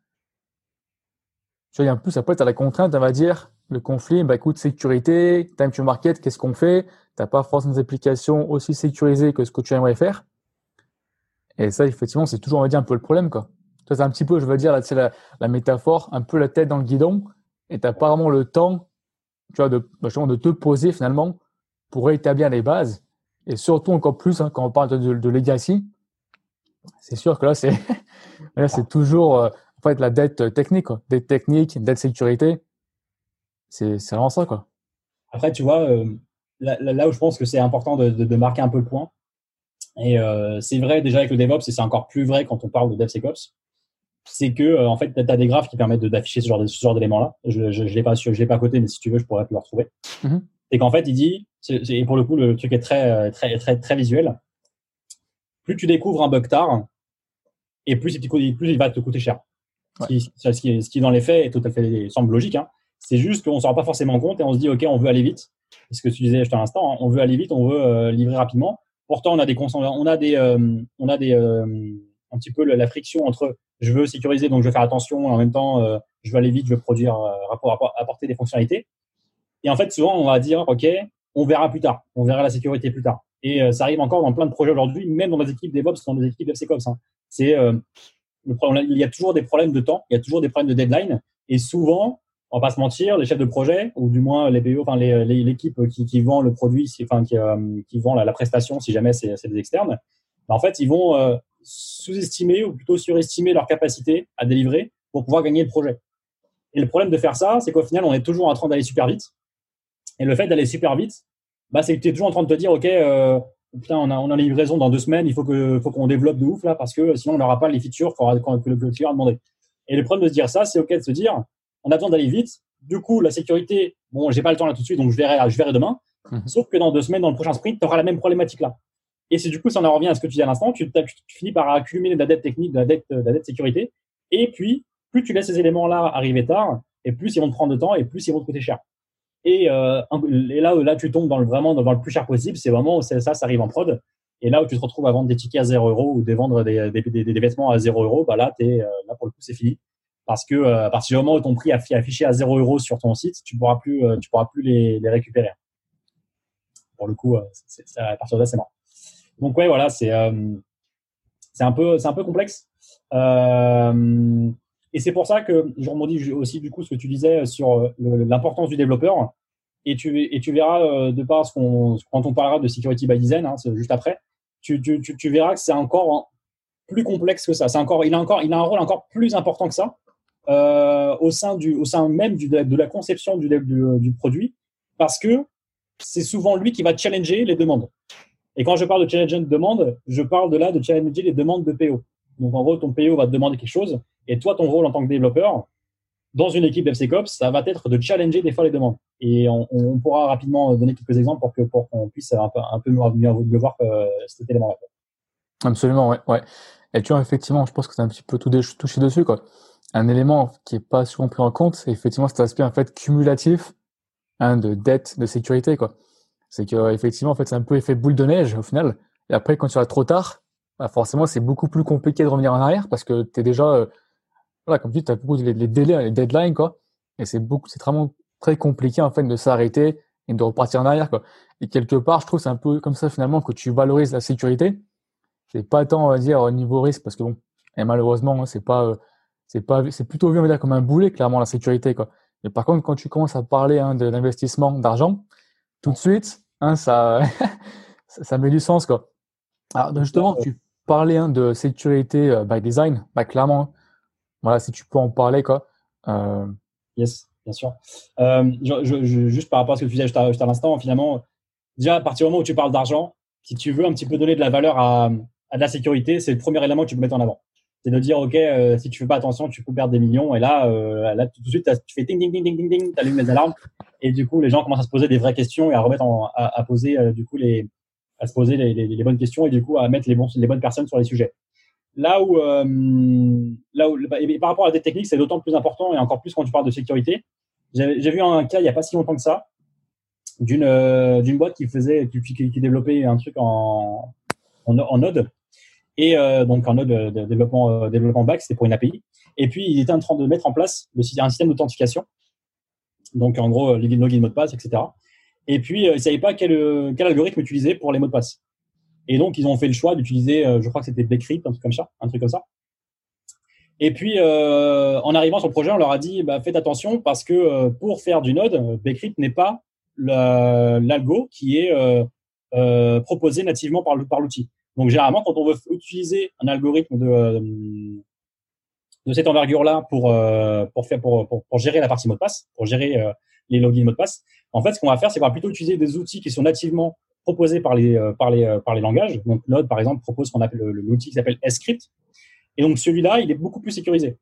Tu vois, en plus, après, tu as la contrainte, on va dire, le conflit, bah, écoute, sécurité, time to market, qu'est-ce qu'on fait? Tu n'as pas forcément des applications aussi sécurisées que ce que tu aimerais faire. Et ça, effectivement, c'est toujours, on va dire, un peu le problème. Quoi. C'est un petit peu, je veux dire, là, c'est la, la métaphore, un peu la tête dans le guidon, et tu n'as pas vraiment le temps tu vois, de, bah, de te poser finalement pour établir les bases. Et surtout encore plus hein, quand on parle de, de legacy, c'est sûr que là c'est (laughs) c'est toujours euh, en fait la dette technique, quoi. dette technique, dette sécurité. C'est c'est vraiment ça quoi. Après tu vois euh, là, là, où je pense que c'est important de, de, marquer un peu le point. Et euh, c'est vrai déjà avec le DevOps et c'est encore plus vrai quand on parle de DevSecOps c'est que euh, en fait, tu as des graphes qui permettent d'afficher ce genre, ce genre d'éléments-là. Je ne l'ai pas, je l'ai pas à côté, mais si tu veux, je pourrais te le retrouver. Mm-hmm. Et qu'en fait, il dit, et pour le coup, le truc est très, euh, très, très, très visuel. Plus tu découvres un bug tard, et plus, plus il va te coûter cher. Ce, qui, ce, qui, dans les faits, est tout à fait semble logique. Hein. C'est juste qu'on ne s'en rend pas forcément compte et on se dit, OK, on veut aller vite. C'est ce que tu disais juste à l'instant, hein. on veut aller vite, on veut euh, livrer rapidement. Pourtant, on a des, on a des, on a des, un petit peu la friction entre je veux sécuriser, donc je veux faire attention, en même temps, euh, je veux aller vite, je veux produire, euh, apporter des fonctionnalités. Et en fait, souvent, on va dire, OK, on verra plus tard, on verra la sécurité plus tard. Et euh, ça arrive encore dans plein de projets aujourd'hui, même dans les équipes DevOps, dans les équipes DevSecOps. Hein. C'est le problème, il y a toujours des problèmes de temps, il y a toujours des problèmes de deadline. Et souvent, on va pas se mentir, les chefs de projet, ou du moins les PO, enfin l'équipe qui, qui vend le produit, enfin qui, qui vend la, la, prestation, si jamais c'est des externes, bah, en fait, ils vont sous-estimer ou plutôt surestimer leur capacité à délivrer pour pouvoir gagner le projet. Et le problème de faire ça, c'est qu'au final, on est toujours en train d'aller super vite. Et le fait d'aller super vite, bah, c'est que tu es toujours en train de te dire, OK, euh, putain, on a, on a livraison dans deux semaines, il faut que faut qu'on développe de ouf là, parce que sinon on n'aura pas les features que le client a demandé. Et le problème de se dire ça, c'est OK de se dire, on a besoin d'aller vite. Du coup, la sécurité, bon, j'ai pas le temps là tout de suite, donc je verrai, je verrai demain. Mmh. Sauf que dans deux semaines, dans le prochain sprint, tu auras la même problématique là. Et c'est du coup, ça en revient à ce que tu dis à l'instant, tu, finis par accumuler de la dette technique, de la dette, de la dette sécurité. Et puis, plus tu laisses ces éléments-là arriver tard, et plus ils vont te prendre de temps, et plus ils vont te coûter cher. Et, euh, et là, là, tu tombes dans le, vraiment dans le plus cher possible, c'est vraiment ça, ça arrive en prod. Et là où tu te retrouves à vendre des tickets à 0 euros ou de vendre des, des, des, vêtements à 0 euros, bah là, es, euh, là, pour le coup, c'est fini. Parce que euh, à partir du moment où ton prix est affiché à 0 euros sur ton site, tu pourras plus, euh, tu pourras plus les, les récupérer. Pour le coup, c'est, à partir de là, c'est mort. Donc ouais, voilà, c'est euh, c'est un peu c'est un peu complexe. Euh, et c'est pour ça que je rebondis aussi du coup ce que tu disais sur l'importance du développeur. Et tu, et tu verras euh, de par ce qu'on quand on parlera de security by design, hein, juste après, tu, tu, tu, verras que c'est encore plus complexe que ça. C'est encore, il a encore, il a un rôle encore plus important que ça euh, au sein du, au sein même du, de la conception du, du produit, parce que c'est souvent lui qui va challenger les demandes. Et quand je parle de challenger de demande, je parle de là de challenger les demandes de PO. Donc en gros, ton PO va te demander quelque chose, et toi, ton rôle en tant que développeur, dans une équipe FCCOPS, ça va être de challenger des fois les demandes. Et on, pourra rapidement donner quelques exemples pour que pour qu'on puisse un peu, un peu mieux, voir euh, cet élément-là. Absolument, ouais. Et tu vois, effectivement, je pense que c'est un petit peu tout touché dessus, quoi. Un élément qui est pas souvent pris en compte, c'est effectivement cet aspect en fait cumulatif hein, de dette de sécurité, quoi. C'est que effectivement, en fait, c'est un peu effet boule de neige au final. Et après, quand tu vas trop tard, bah forcément, c'est beaucoup plus compliqué de revenir en arrière parce que tu es déjà, euh, voilà, comme tu dis, tu as beaucoup les, délais, les deadlines, quoi. Et c'est beaucoup, c'est vraiment très compliqué, en fait, de s'arrêter et de repartir en arrière, quoi. Et quelque part, je trouve c'est un peu comme ça, finalement, que tu valorises la sécurité. C'est pas tant, on va dire, au niveau risque parce que bon, et malheureusement, hein, c'est pas, euh, c'est pas, c'est plutôt vu, on va dire, comme un boulet, clairement, la sécurité, quoi. Mais par contre, quand tu commences à parler hein, de l'investissement d'argent, tout de suite, hein, (laughs) ça, ça, met du sens, quoi. Alors, justement, tu parler hein, de sécurité euh, by design, bah, clairement, voilà, si tu peux en parler, quoi. Euh... Yes, bien sûr. Euh, je, je, juste par rapport à ce que tu disais juste à, l'instant, finalement, déjà, à partir du moment où tu parles d'argent, si tu veux un petit peu donner de la valeur à, à de la sécurité, c'est le premier élément que tu peux mettre en avant. C'est de dire, OK, euh, si tu fais pas attention, tu peux perdre des millions. Et là, euh, tout de suite, tu fais ding, ding, ding, ding, ding, ding, tu allumes les alarmes. Et du coup, les gens commencent à se poser des vraies questions et à remettre à, poser, du coup, les, à se poser les, bonnes questions et du coup à mettre les, bons, les bonnes personnes sur les sujets. Là où, euh, là où et par rapport à la dette technique, c'est d'autant plus important et encore plus quand tu parles de sécurité. J'ai vu un cas il n'y a pas si longtemps que ça d'une euh, d'une boîte qui faisait qui, développait un truc en en, en Node et euh, donc en Node de développement euh, développement back, c'était pour une API. Et puis il était en train de mettre en place un système d'authentification. Donc en gros, login, login, mot de passe, etc. Et puis, euh, ils ne savaient pas quel, euh, algorithme utiliser pour les mots de passe. Et donc, ils ont fait le choix d'utiliser, euh, je crois que c'était Bcrypt, un truc comme ça, un truc comme ça. Et puis, euh, en arrivant sur le projet, on leur a dit, bah, faites attention parce que pour faire du Node, Bcrypt n'est pas l'algo qui est euh, proposé nativement par l'outil. Donc, généralement, quand on veut utiliser un algorithme de, de cette envergure-là pour, pour, faire, pour, pour, gérer la partie mot de passe, pour gérer les logins mot de passe, en fait, ce qu'on va faire, c'est qu'on va plutôt utiliser des outils qui sont nativement proposés par les, euh, par les, euh, par les langages. Donc, Node, par exemple, propose qu'on appelle l'outil qui s'appelle script. Et donc, celui-là, il est beaucoup plus sécurisé.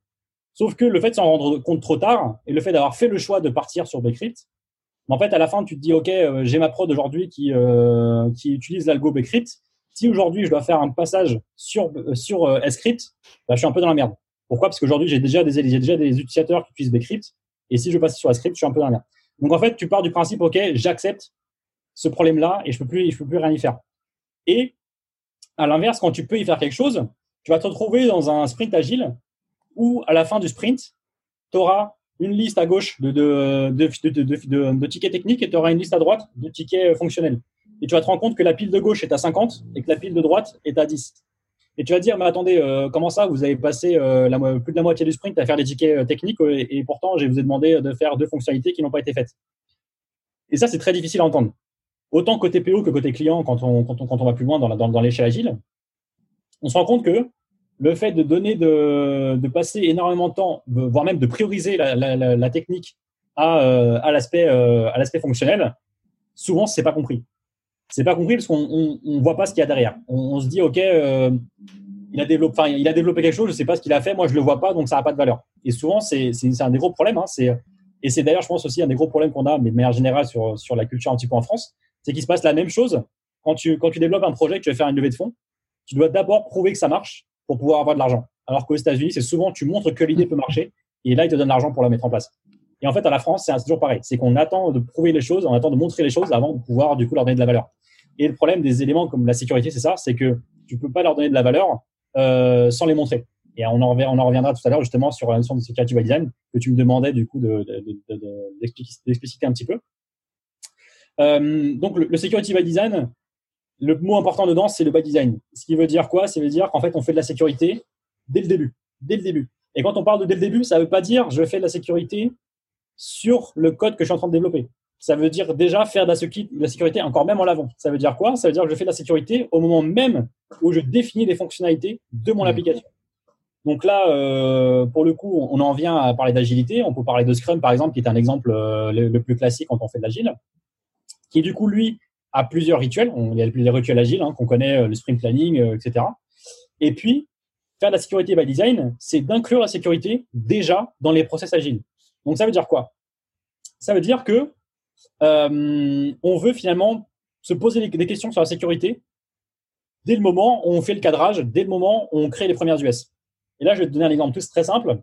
Sauf que le fait de s'en rendre compte trop tard et le fait d'avoir fait le choix de partir sur Bcrypt, en fait, à la fin, tu te dis, OK, euh, j'ai ma prod aujourd'hui qui, qui utilise l'algo Bcrypt. Si aujourd'hui, je dois faire un passage sur, sur script, bah, je suis un peu dans la merde. Pourquoi? Parce qu'aujourd'hui, j'ai déjà, des, des utilisateurs qui utilisent Bcrypt. Et si je passe sur script, je suis un peu dans la merde. Donc en fait, tu pars du principe, ok, j'accepte ce problème-là et je peux plus, peux plus rien y faire. Et à l'inverse, quand tu peux y faire quelque chose, tu vas te retrouver dans un sprint agile où à la fin du sprint, tu auras une liste à gauche de, de, de, de tickets techniques et tu auras une liste à droite de tickets fonctionnels. Et tu vas te rendre compte que la pile de gauche est à 50 et que la pile de droite est à 10. Et tu vas dire, mais attendez, euh, comment ça, vous avez passé euh, plus de la moitié du sprint à faire des tickets euh, techniques et, pourtant, je vous ai demandé de faire deux fonctionnalités qui n'ont pas été faites. Et ça, c'est très difficile à entendre. Autant côté PO que côté client, quand on, quand on, quand on va plus loin dans, dans, l'échelle agile, on se rend compte que le fait de donner, de, de passer énormément de temps, voire même de prioriser la, technique à, l'aspect à l'aspect fonctionnel, souvent, c'est pas compris c'est pas compris parce qu'on on, on, voit pas ce qu'il y a derrière. On, se dit ok, euh, il a développé, quelque chose, je sais pas ce qu'il a fait, moi je le vois pas, donc ça a pas de valeur. Et souvent c'est un des gros problèmes. Hein, et c'est d'ailleurs je pense aussi un des gros problèmes qu'on a, mais de manière générale sur la culture un petit peu en France, c'est qu'il se passe la même chose quand tu développes un projet, que tu veux faire une levée de fonds, tu dois d'abord prouver que ça marche pour pouvoir avoir de l'argent. Alors qu'aux États-Unis, c'est souvent tu montres que l'idée peut marcher et là ils te donnent l'argent pour la mettre en place. Et en fait, à la France, c'est toujours pareil. C'est qu'on attend de prouver les choses, on attend de montrer les choses avant de pouvoir, du coup, leur donner de la valeur. Et le problème des éléments comme la sécurité, c'est ça, c'est que tu peux pas leur donner de la valeur euh, sans les montrer. Et on en, reviendra tout à l'heure justement sur la notion de security by design que tu me demandais du coup d'expliciter de, de, un petit peu. Euh, donc le, security by design, le mot important dedans, c'est le by design. Ce qui veut dire quoi? Ça veut dire qu'en fait, on fait de la sécurité dès le début. Dès le début. Et quand on parle de dès le début, ça veut pas dire je fais de la sécurité sur le code que je suis en train de développer ça veut dire déjà faire de la, sécurité encore même en l'avant. Ça veut dire quoi? Ça veut dire que je fais de la sécurité au moment même où je définis les fonctionnalités de mon mmh. application. Donc là, euh, pour le coup, on en vient à parler d'agilité. On peut parler de Scrum, par exemple, qui est un exemple euh, le, plus classique quand on fait de l'agile, qui du coup, lui, a plusieurs rituels. il y a plusieurs rituels agiles hein, qu'on connaît, euh, le sprint planning, etc. Et puis, faire de la sécurité by design, c'est d'inclure la sécurité déjà dans les process agiles. Donc ça veut dire quoi? Ça veut dire que euh, on veut finalement se poser des questions sur la sécurité dès le moment où on fait le cadrage, dès le moment où on crée les premières US. Et là, je vais te donner un exemple très simple.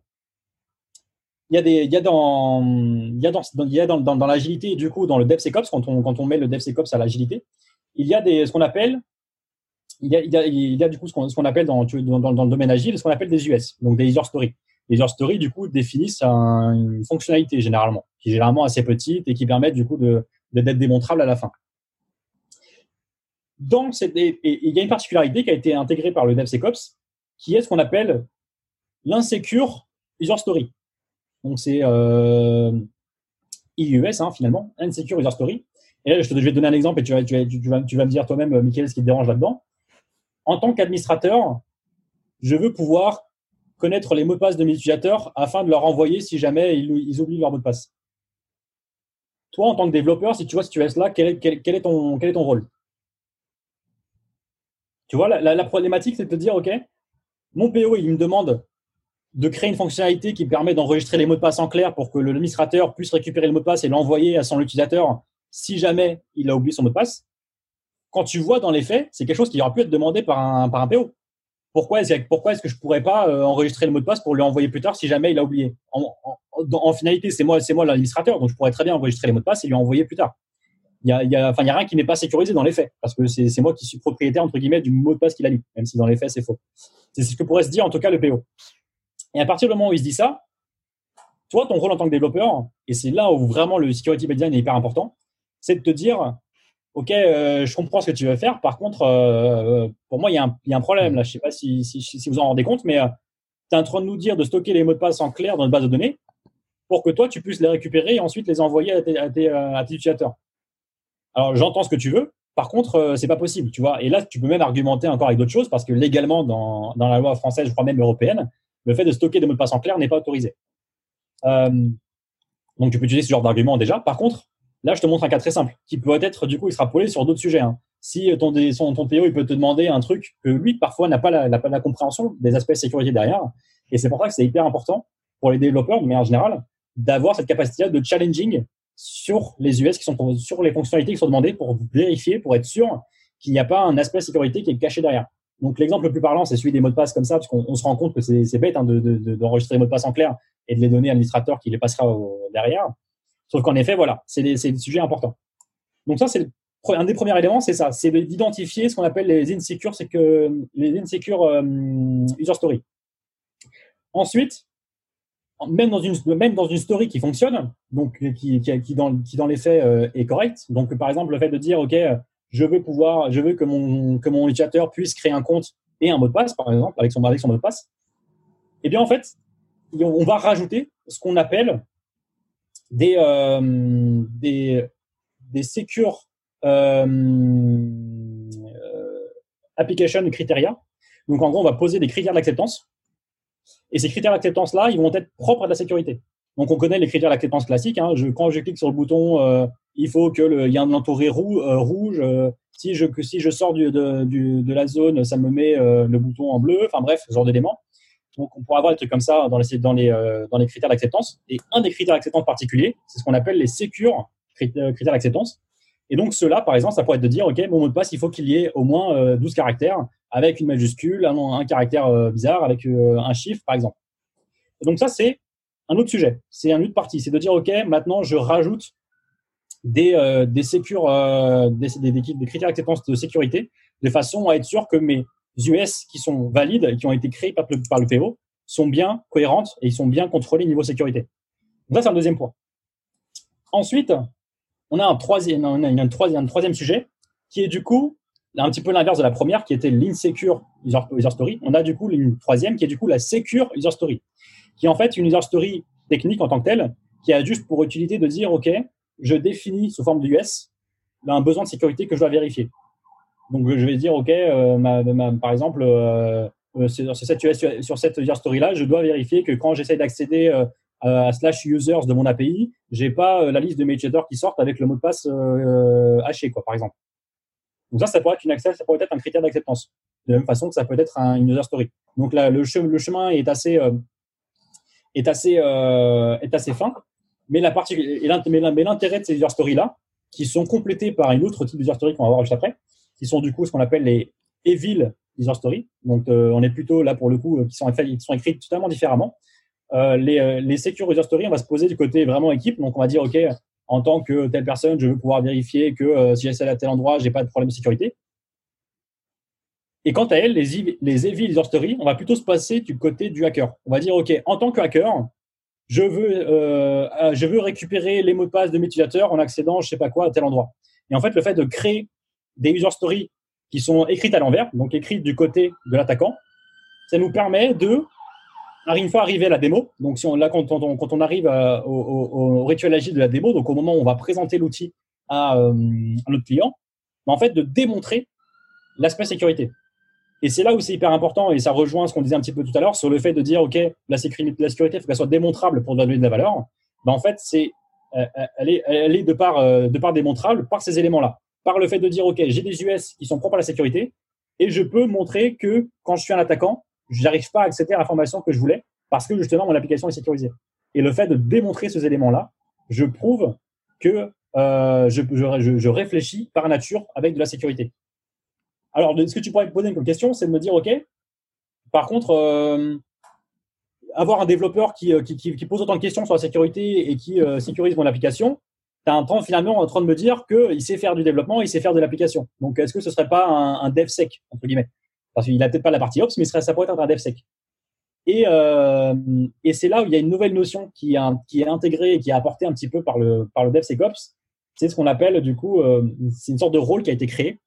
Il y a, des, il dans, l'agilité, du coup, dans le DevSecOps, quand on, quand on met le DevSecOps à l'agilité, il y a des, ce qu'on appelle, il y a, il y du coup ce qu'on, appelle dans, le domaine agile, ce qu'on appelle des US, donc des user stories. Les user stories, du coup, définissent une fonctionnalité généralement, qui est généralement assez petite et qui permettent du coup d'être démontrable à la fin. Donc, et, il y a une particularité qui a été intégrée par le DevSecOps, qui est ce qu'on appelle l'insecure user story. Donc, c'est euh, IUS, hein, finalement, insecure user story. Et là, je, vais te donner un exemple et tu vas, tu, vas, me dire toi-même, Michael, ce qui te dérange là-dedans. En tant qu'administrateur, je veux pouvoir connaître les mots de passe de mes utilisateurs afin de leur envoyer si jamais ils, oublient leur mot de passe. Toi, en tant que développeur, si tu vois ce US là, quel est, ton, quel est ton rôle? Tu vois, la, problématique, c'est de te dire, OK, mon PO, il me demande de créer une fonctionnalité qui permet d'enregistrer les mots de passe en clair pour que l'administrateur puisse récupérer le mot de passe et l'envoyer à son utilisateur si jamais il a oublié son mot de passe. Quand tu vois dans les faits, c'est quelque chose qui aura pu être demandé par un, par un PO. Pourquoi est-ce que je pourrais pas euh, enregistrer le mot de passe pour lui envoyer plus tard si jamais il a oublié? En, en, finalité, c'est moi, c'est moi l'administrateur, donc je pourrais très bien enregistrer les mots de passe et lui envoyer plus tard. Il y a, y a, enfin, il y a rien qui n'est pas sécurisé dans les faits parce que c'est moi qui suis propriétaire entre guillemets du mot de passe qu'il a mis, même si dans les faits c'est faux. C'est ce que pourrait se dire en tout cas le PO. Et à partir du moment où il se dit ça, toi, ton rôle en tant que développeur, et c'est là où vraiment le security design est hyper important, c'est de te dire, OK, euh, je comprends ce que tu veux faire. Par contre, euh, pour moi, il y, a un, il y, a un problème là. Je sais pas si, si, si vous en rendez compte, mais euh, tu es en train de nous dire de stocker les mots de passe en clair dans une base de données pour que toi, tu puisses les récupérer et ensuite les envoyer à tes, à tes, à tes utilisateurs. Alors, j'entends ce que tu veux. Par contre, c'est pas possible, tu vois. Et là, tu peux même argumenter encore avec d'autres choses parce que légalement, dans, dans la loi française, je crois même européenne, le fait de stocker des mots de passe en clair n'est pas autorisé. Euh, donc, tu peux utiliser ce genre d'argument déjà. Par contre, là, je te montre un cas très simple qui peut être du coup extrapolé sur d'autres sujets. Hein. Si ton, son, ton PO il peut te demander un truc que lui, parfois, n'a pas, la, pas la compréhension des aspects de sécurité derrière. Et c'est pour ça que c'est hyper important pour les développeurs, de manière générale, d'avoir cette capacité de challenging sur les US qui sont sur les fonctionnalités qui sont demandées pour vérifier, pour être sûr qu'il n'y a pas un aspect de sécurité qui est caché derrière. Donc l'exemple le plus parlant, c'est celui des mots de passe comme ça, parce qu'on se rend compte que c'est bête hein, d'enregistrer de, de, les mots de passe en clair et de les donner à l'administrateur qui les passera derrière. Sauf qu'en effet, voilà, c'est des, sujets importants. Donc ça, c'est un des premiers éléments, c'est ça, c'est d'identifier ce qu'on appelle les insecure, c'est que les insecure euh, user story. Ensuite, même dans une même dans une story qui fonctionne, donc qui, qui, dans qui dans les faits euh, est correcte. Donc par exemple le fait de dire ok je veux pouvoir, je veux que mon, que mon utilisateur puisse créer un compte et un mot de passe, par exemple, avec son, avec son mot de passe. Eh bien, en fait, on va rajouter ce qu'on appelle des, euh, des, des secure euh, euh, application criteria. Donc, en gros, on va poser des critères d'acceptance. Et ces critères d'acceptance-là, ils vont être propres à la sécurité. Donc, on connaît les critères d'acceptance classiques. Hein. Quand je clique sur le bouton euh, il faut que le, y ait un entouré euh, rouge. Si je si je sors de, de la zone, ça me met le bouton en bleu. Enfin bref, ce genre d'éléments. Donc on pourra avoir des trucs comme ça dans les dans les critères d'acceptance. Et un des critères d'acceptance particuliers, c'est ce qu'on appelle les secure critères d'acceptance. Et donc cela, par exemple, ça pourrait être de dire, ok, mon mot de passe, il faut qu'il y ait au moins 12 caractères avec une majuscule, un, un caractère bizarre avec un chiffre, par exemple. Et donc ça, c'est un autre sujet. C'est un autre partie. C'est de dire, ok, maintenant je rajoute des, euh, des, sécures, euh, des, des, des, critères d'acceptance de sécurité de façon à être sûr que mes US qui sont valides et qui ont été créés par le, PO sont bien cohérentes et ils sont bien contrôlés niveau sécurité. Donc ça, c'est un deuxième point. Ensuite, on a un troisième, on a un troisième, un troisième sujet qui est du coup un petit peu l'inverse de la première qui était l'insecure user, user story. On a du coup une troisième qui est du coup la secure user story, qui est en fait une user story technique en tant que telle, qui a juste pour utilité de dire, OK, je définis sous forme d'US un besoin de sécurité que je dois vérifier. Donc, je vais dire, OK, euh, par exemple, euh, euh, sur cette, user story-là, je dois vérifier que quand j'essaie d'accéder à slash users de mon API, j'ai pas la liste de mes qui sortent avec le mot de passe haché, quoi, par exemple. Donc ça, ça pourrait être une accès, ça pourrait être un critère d'acceptance. De la même façon que ça peut être un, une user story. Donc là, le, chemin, est assez, est assez, est assez fin. Mais l'intérêt de ces user stories là, qui sont complétés par une autre type d'user story qu'on va voir juste après, qui sont du coup ce qu'on appelle les evil user stories. Donc on est plutôt là pour le coup qui sont, qui sont écrites totalement différemment. les, les secure user stories, on va se poser du côté vraiment équipe. Donc on va dire ok, en tant que telle personne, je veux pouvoir vérifier que si j'essaie à tel endroit, j'ai pas de problème de sécurité. Et quant à elle, les, les evil user stories, on va plutôt se passer du côté du hacker. On va dire, OK, en tant que hacker, je veux, euh, euh, je veux récupérer les mots de passe de mes utilisateurs en accédant, je sais pas quoi, à tel endroit. Et en fait, le fait de créer des user stories qui sont écrites à l'envers, donc écrites du côté de l'attaquant, ça nous permet de, une fois arrivé à la démo, donc si on, là, quand on, quand on arrive euh, au, rituel agile de la démo, donc au moment où on va présenter l'outil à, à, notre client, en fait, de démontrer l'aspect sécurité. Et c'est là où c'est hyper important, et ça rejoint ce qu'on disait un petit peu tout à l'heure sur le fait de dire, OK, la sécurité, la sécurité, il faut qu'elle soit démontrable pour donner de la valeur. Ben, en fait, c'est, euh, euh, elle est, elle est de part, euh, de part démontrable par ces éléments-là. Par le fait de dire, OK, j'ai des US qui sont propres à la sécurité, et je peux montrer que quand je suis un attaquant, je n'arrive pas à accéder à l'information que je voulais parce que justement mon application est sécurisée. Et le fait de démontrer ces éléments-là, je prouve que euh, je, réfléchis par nature avec de la sécurité. Alors, ce que tu pourrais me poser comme question, c'est de me dire, OK, par contre, euh, avoir un développeur euh, qui, pose autant de questions sur la sécurité et qui sécurise mon application, tu as un temps finalement en train de me dire qu'il sait faire du développement, il sait faire de l'application. Donc, est-ce que ce serait pas un, un DevSec, entre guillemets? Parce qu'il n'a peut-être pas la partie Ops, mais ça pourrait être un DevSec. Et, et c'est là où il y a une nouvelle notion qui, qui est intégrée et qui est apportée un petit peu par le, par le DevSecOps. C'est ce qu'on appelle, du coup, c'est une sorte de rôle qui a été créé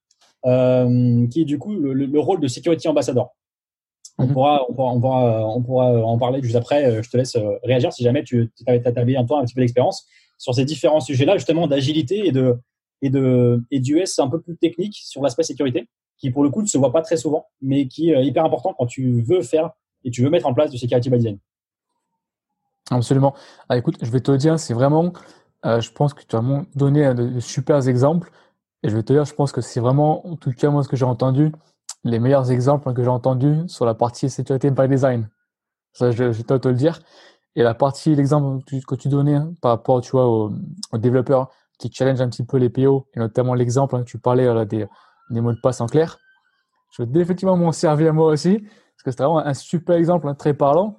euh, qui est du coup le, rôle de security ambassador. On, mhm. pourra, on, pourra, on, pourra, on pourra en parler juste après. Euh, je te laisse euh, réagir si jamais tu as, as, un, toi, un petit peu d'expérience sur ces différents sujets-là, justement d'agilité et de et de et d'US un peu plus technique sur l'aspect sécurité, qui pour le coup ne se voit pas très souvent, mais qui est hyper important quand tu veux faire et tu veux mettre en place du security by design. Absolument. Ah, écoute, je vais te dire, c'est vraiment, je pense que tu as donné de, de super exemples. Et je vais te dire, je pense que c'est vraiment, en tout cas, moi, ce que j'ai entendu, les meilleurs exemples que j'ai entendus sur la partie sécurité by design. Ça, je, je vais te le dire. Et la partie, l'exemple que tu donnais hein, par rapport, tu vois, aux, développeurs qui challenge un petit peu les PO, et notamment l'exemple hein, que tu parlais des, mots de passe en clair. Je vais définitivement m'en servir moi aussi, parce que c'est vraiment un super exemple, hein, très parlant.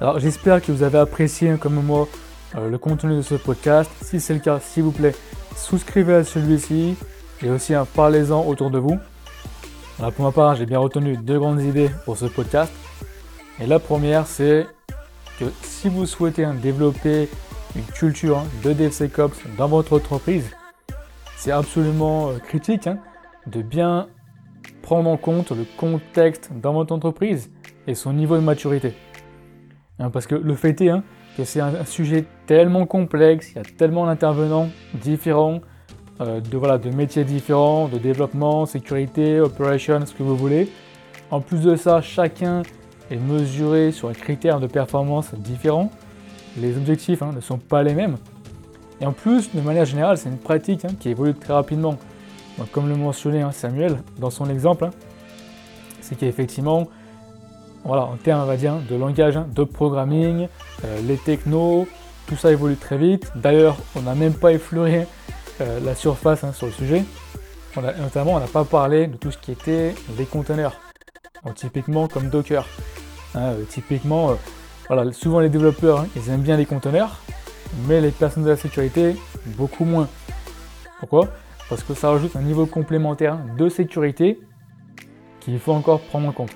Alors, j'espère que vous avez apprécié, comme moi, euh, le contenu de ce podcast. Si c'est le cas, s'il vous plaît, souscrivez à celui-ci, et aussi parlez-en autour de vous. pour ma part, j'ai bien retenu deux grandes idées pour ce podcast. Et la première, c'est que si vous souhaitez développer une culture de DevSecOps dans votre entreprise, c'est absolument euh, critique hein, de bien prendre en compte le contexte dans votre entreprise et son niveau de maturité. Hein, parce que le fait est hein, que c'est un sujet tellement complexe, il y a tellement d'intervenants différents, euh, de, voilà, de métiers différents, de développement, sécurité, operation, ce que vous voulez. En plus de ça, chacun est mesuré sur un critère de performance différent. Les objectifs hein, ne sont pas les mêmes. Et en plus, de manière générale, c'est une pratique hein, qui évolue très rapidement. comme le mentionnait hein, Samuel dans son exemple, c'est qu'effectivement, voilà, en termes on va dire, de langage de programming, euh, les technos, tout ça évolue très vite. D'ailleurs, on n'a même pas effleuré euh, la surface sur le sujet. notamment, on n'a pas parlé de tout ce qui était les conteneurs. Typiquement comme Docker. Hein, euh, typiquement, euh, voilà, souvent les développeurs, hein, ils aiment bien les conteneurs, mais les personnes de la sécurité, beaucoup moins. Pourquoi? Parce que ça rajoute un niveau complémentaire de sécurité qu'il faut encore prendre en compte.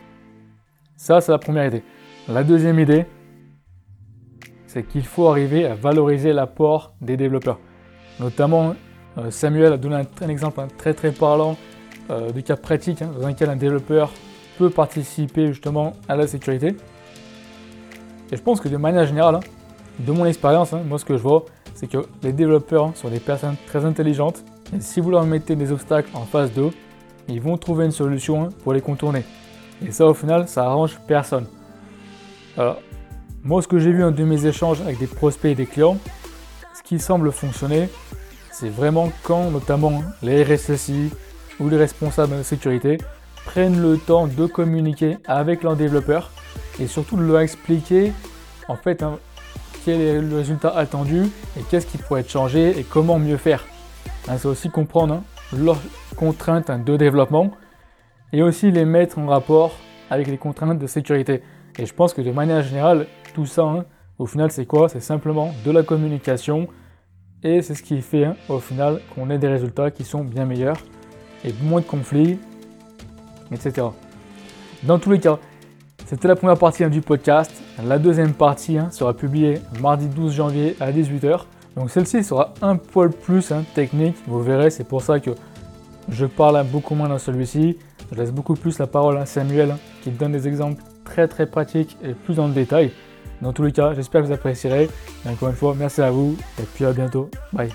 Ça, c'est la première idée. La deuxième idée, c'est qu'il faut arriver à valoriser l'apport des développeurs. Notamment, euh, Samuel a donné un, exemple très très parlant du cas pratique hein, dans lequel un développeur peut participer justement à la sécurité. Et je pense que de manière générale, hein, de mon expérience, hein, moi ce que je vois, c'est que les développeurs sont des personnes très intelligentes et si vous leur mettez des obstacles en face d'eux, ils vont trouver une solution pour les contourner. Et ça au final, ça arrange personne. Alors, moi ce que j'ai vu de mes échanges avec des prospects et des clients, ce qui semble fonctionner, c'est vraiment quand notamment les RSSI ou les responsables de sécurité prennent le temps de communiquer avec leurs développeurs et surtout de leur expliquer en fait hein, quel est le résultat attendu et qu'est-ce qui pourrait être changé et comment mieux faire. Hein, c'est aussi comprendre hein, leurs contraintes de développement et aussi les mettre en rapport avec les contraintes de sécurité. Et je pense que de manière générale, tout ça, au final, c'est quoi? C'est simplement de la communication et c'est ce qui fait au final qu'on ait des résultats qui sont bien meilleurs et moins de conflits, etc. Dans tous les cas, c'était la première partie du podcast. La deuxième partie sera publiée mardi 12 janvier à 18h. Donc celle-ci sera un poil plus technique, vous verrez, c'est pour ça que je parle beaucoup moins dans celui-ci. Je laisse beaucoup plus la parole à Samuel qui donne des exemples très très pratiques et plus dans le détail. Dans tous les cas, j'espère que vous apprécierez. Et encore une fois, merci à vous et puis à bientôt. Bye.